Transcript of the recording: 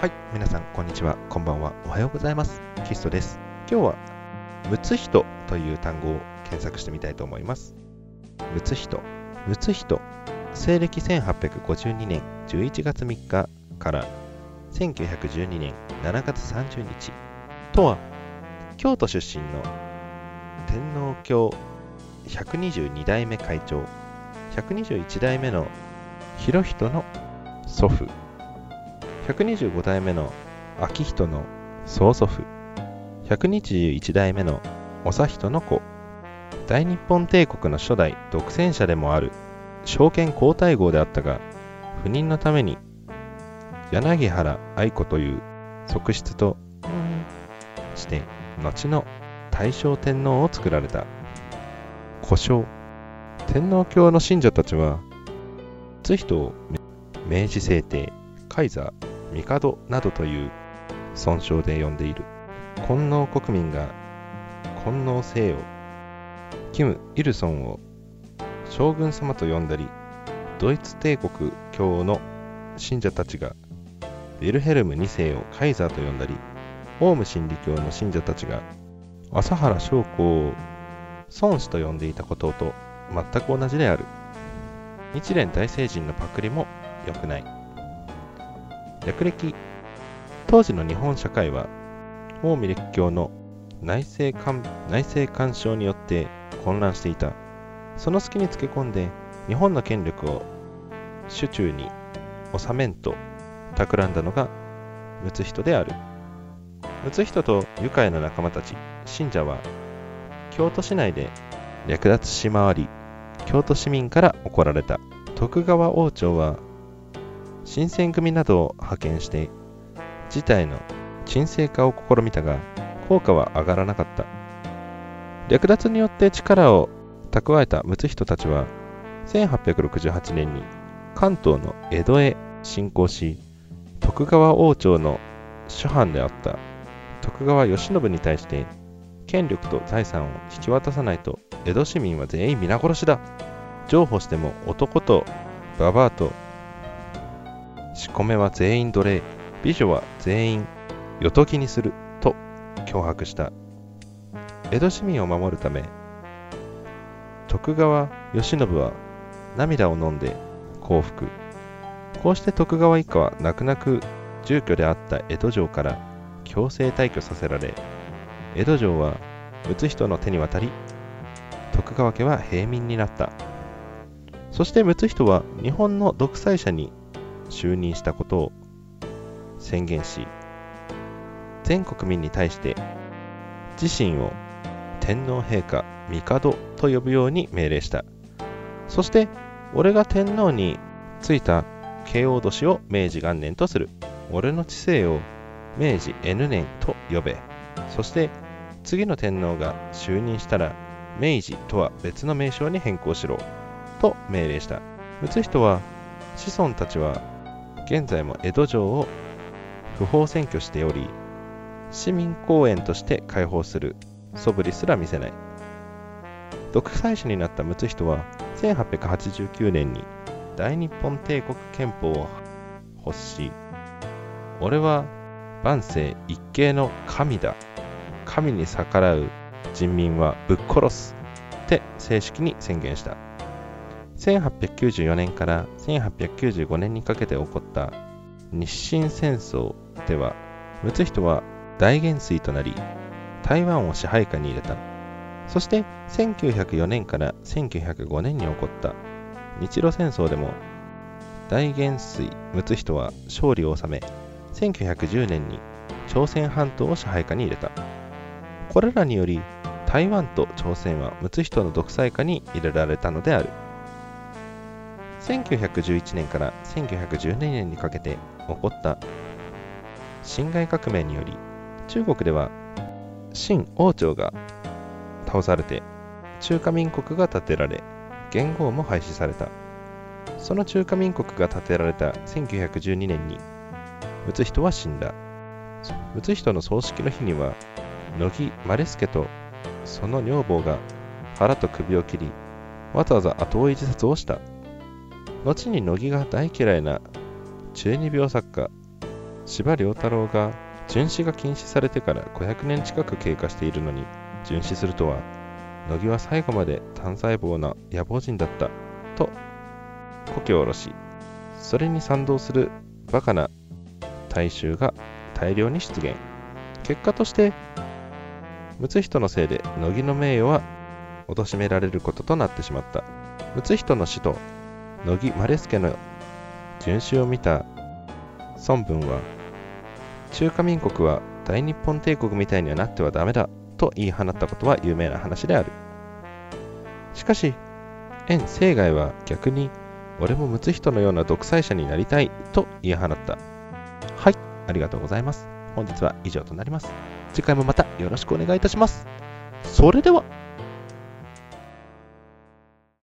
はい、皆さん、こんにちは。こんばんは。おはようございます。キストです。今日は、ムツヒトという単語を検索してみたいと思います。ムツヒト。ムツヒト。西暦1852年11月3日から1912年7月30日とは、京都出身の天皇教122代目会長、121代目の博人の祖父、125代目の昭人の曽祖父、121代目の長人の子、大日本帝国の初代独占者でもある証券皇太后であったが、不妊のために柳原愛子という側室として、後の大正天皇を作られた。故障。天皇教の信者たちは、津人を明治制定、カイザー、帝などという尊称で呼んでいる。金王国民が金王姓を、キム・イルソンを将軍様と呼んだり、ドイツ帝国教の信者たちがウィルヘルム2世をカイザーと呼んだり、オウム真理教の信者たちが朝原将校を孫子と呼んでいたことと全く同じである。日蓮大聖人のパクリも良くない。略歴当時の日本社会は近江列強の内政干内政干渉によって混乱していた。その隙につけ込んで日本の権力を手中に収めんと企んだのが睦人である。睦人と愉快な仲間たち、信者は京都市内で略奪し回り、京都市民から怒られた。徳川王朝は新選組などを派遣して事態の沈静化を試みたが効果は上がらなかった。略奪によって力を蓄えた睦人たちは1868年に関東の江戸へ侵攻し徳川王朝の主犯であった。徳川慶喜に対して権力と財産を引き渡さないと江戸市民は全員皆殺しだ。譲歩しても男とババアと仕込めは全員奴隷美女は全員夜ときにすると脅迫した江戸市民を守るため徳川慶喜は涙を飲んで降伏こうして徳川一家は泣く泣く住居であった江戸城から強制退去させられ江戸城は睦人の手に渡り徳川家は平民になった。そして睦人は日本の独裁者に就任したことを宣言し全国民に対して自身を天皇陛下帝と呼ぶように命令した。そして俺が天皇についた慶応年を明治元年とする。俺の知性を明治 N 年と呼べ。そして次の天皇が就任したら明治とは別の名称に変更しろ。と命令した。睦人は子孫たちは現在も江戸城を不法占拠しており市民公園として開放する素振りすら見せない。独裁者になった睦人は1889年に大日本帝国憲法を発し俺は万世一系の神だ。神に逆らう人民はぶっ殺す。って正式に宣言した。1894年から1895年にかけて起こった日清戦争では睦人は大元帥となり台湾を支配下に入れた。そして1904年から1905年に起こった日露戦争でも大元帥睦人は勝利を収め1910年に朝鮮半島を支配下に入れた。これらにより台湾と朝鮮は睦人の独裁下に入れられたのである。1911年から1912年にかけて起こった辛亥革命により中国では清王朝が倒されて中華民国が建てられ元号も廃止された。その中華民国が建てられた1912年に睦人は死んだ。睦人の葬式の日には乃木マ助とその女房が腹と首を切りわざわざ後追い自殺をした。後に乃木が大嫌いな中二病作家司馬太郎が殉死が禁止されてから500年近く経過しているのに殉死するとは乃木は最後まで単細胞な野望人だったと故郷を下ろしそれに賛同するバカな大衆が大量に出現。結果として睦人のせいで乃木の名誉は貶められることとなってしまった。睦人の死と乃木マレスケの殉死を見た孫文は中華民国は大日本帝国みたいにはなってはダメだと言い放ったことは有名な話である。しかし円生涯は逆に俺も睦人のような独裁者になりたいと言い放った。はいありがとうございます。本日は以上となります。次回もまたよろしくお願いいたします。それでは。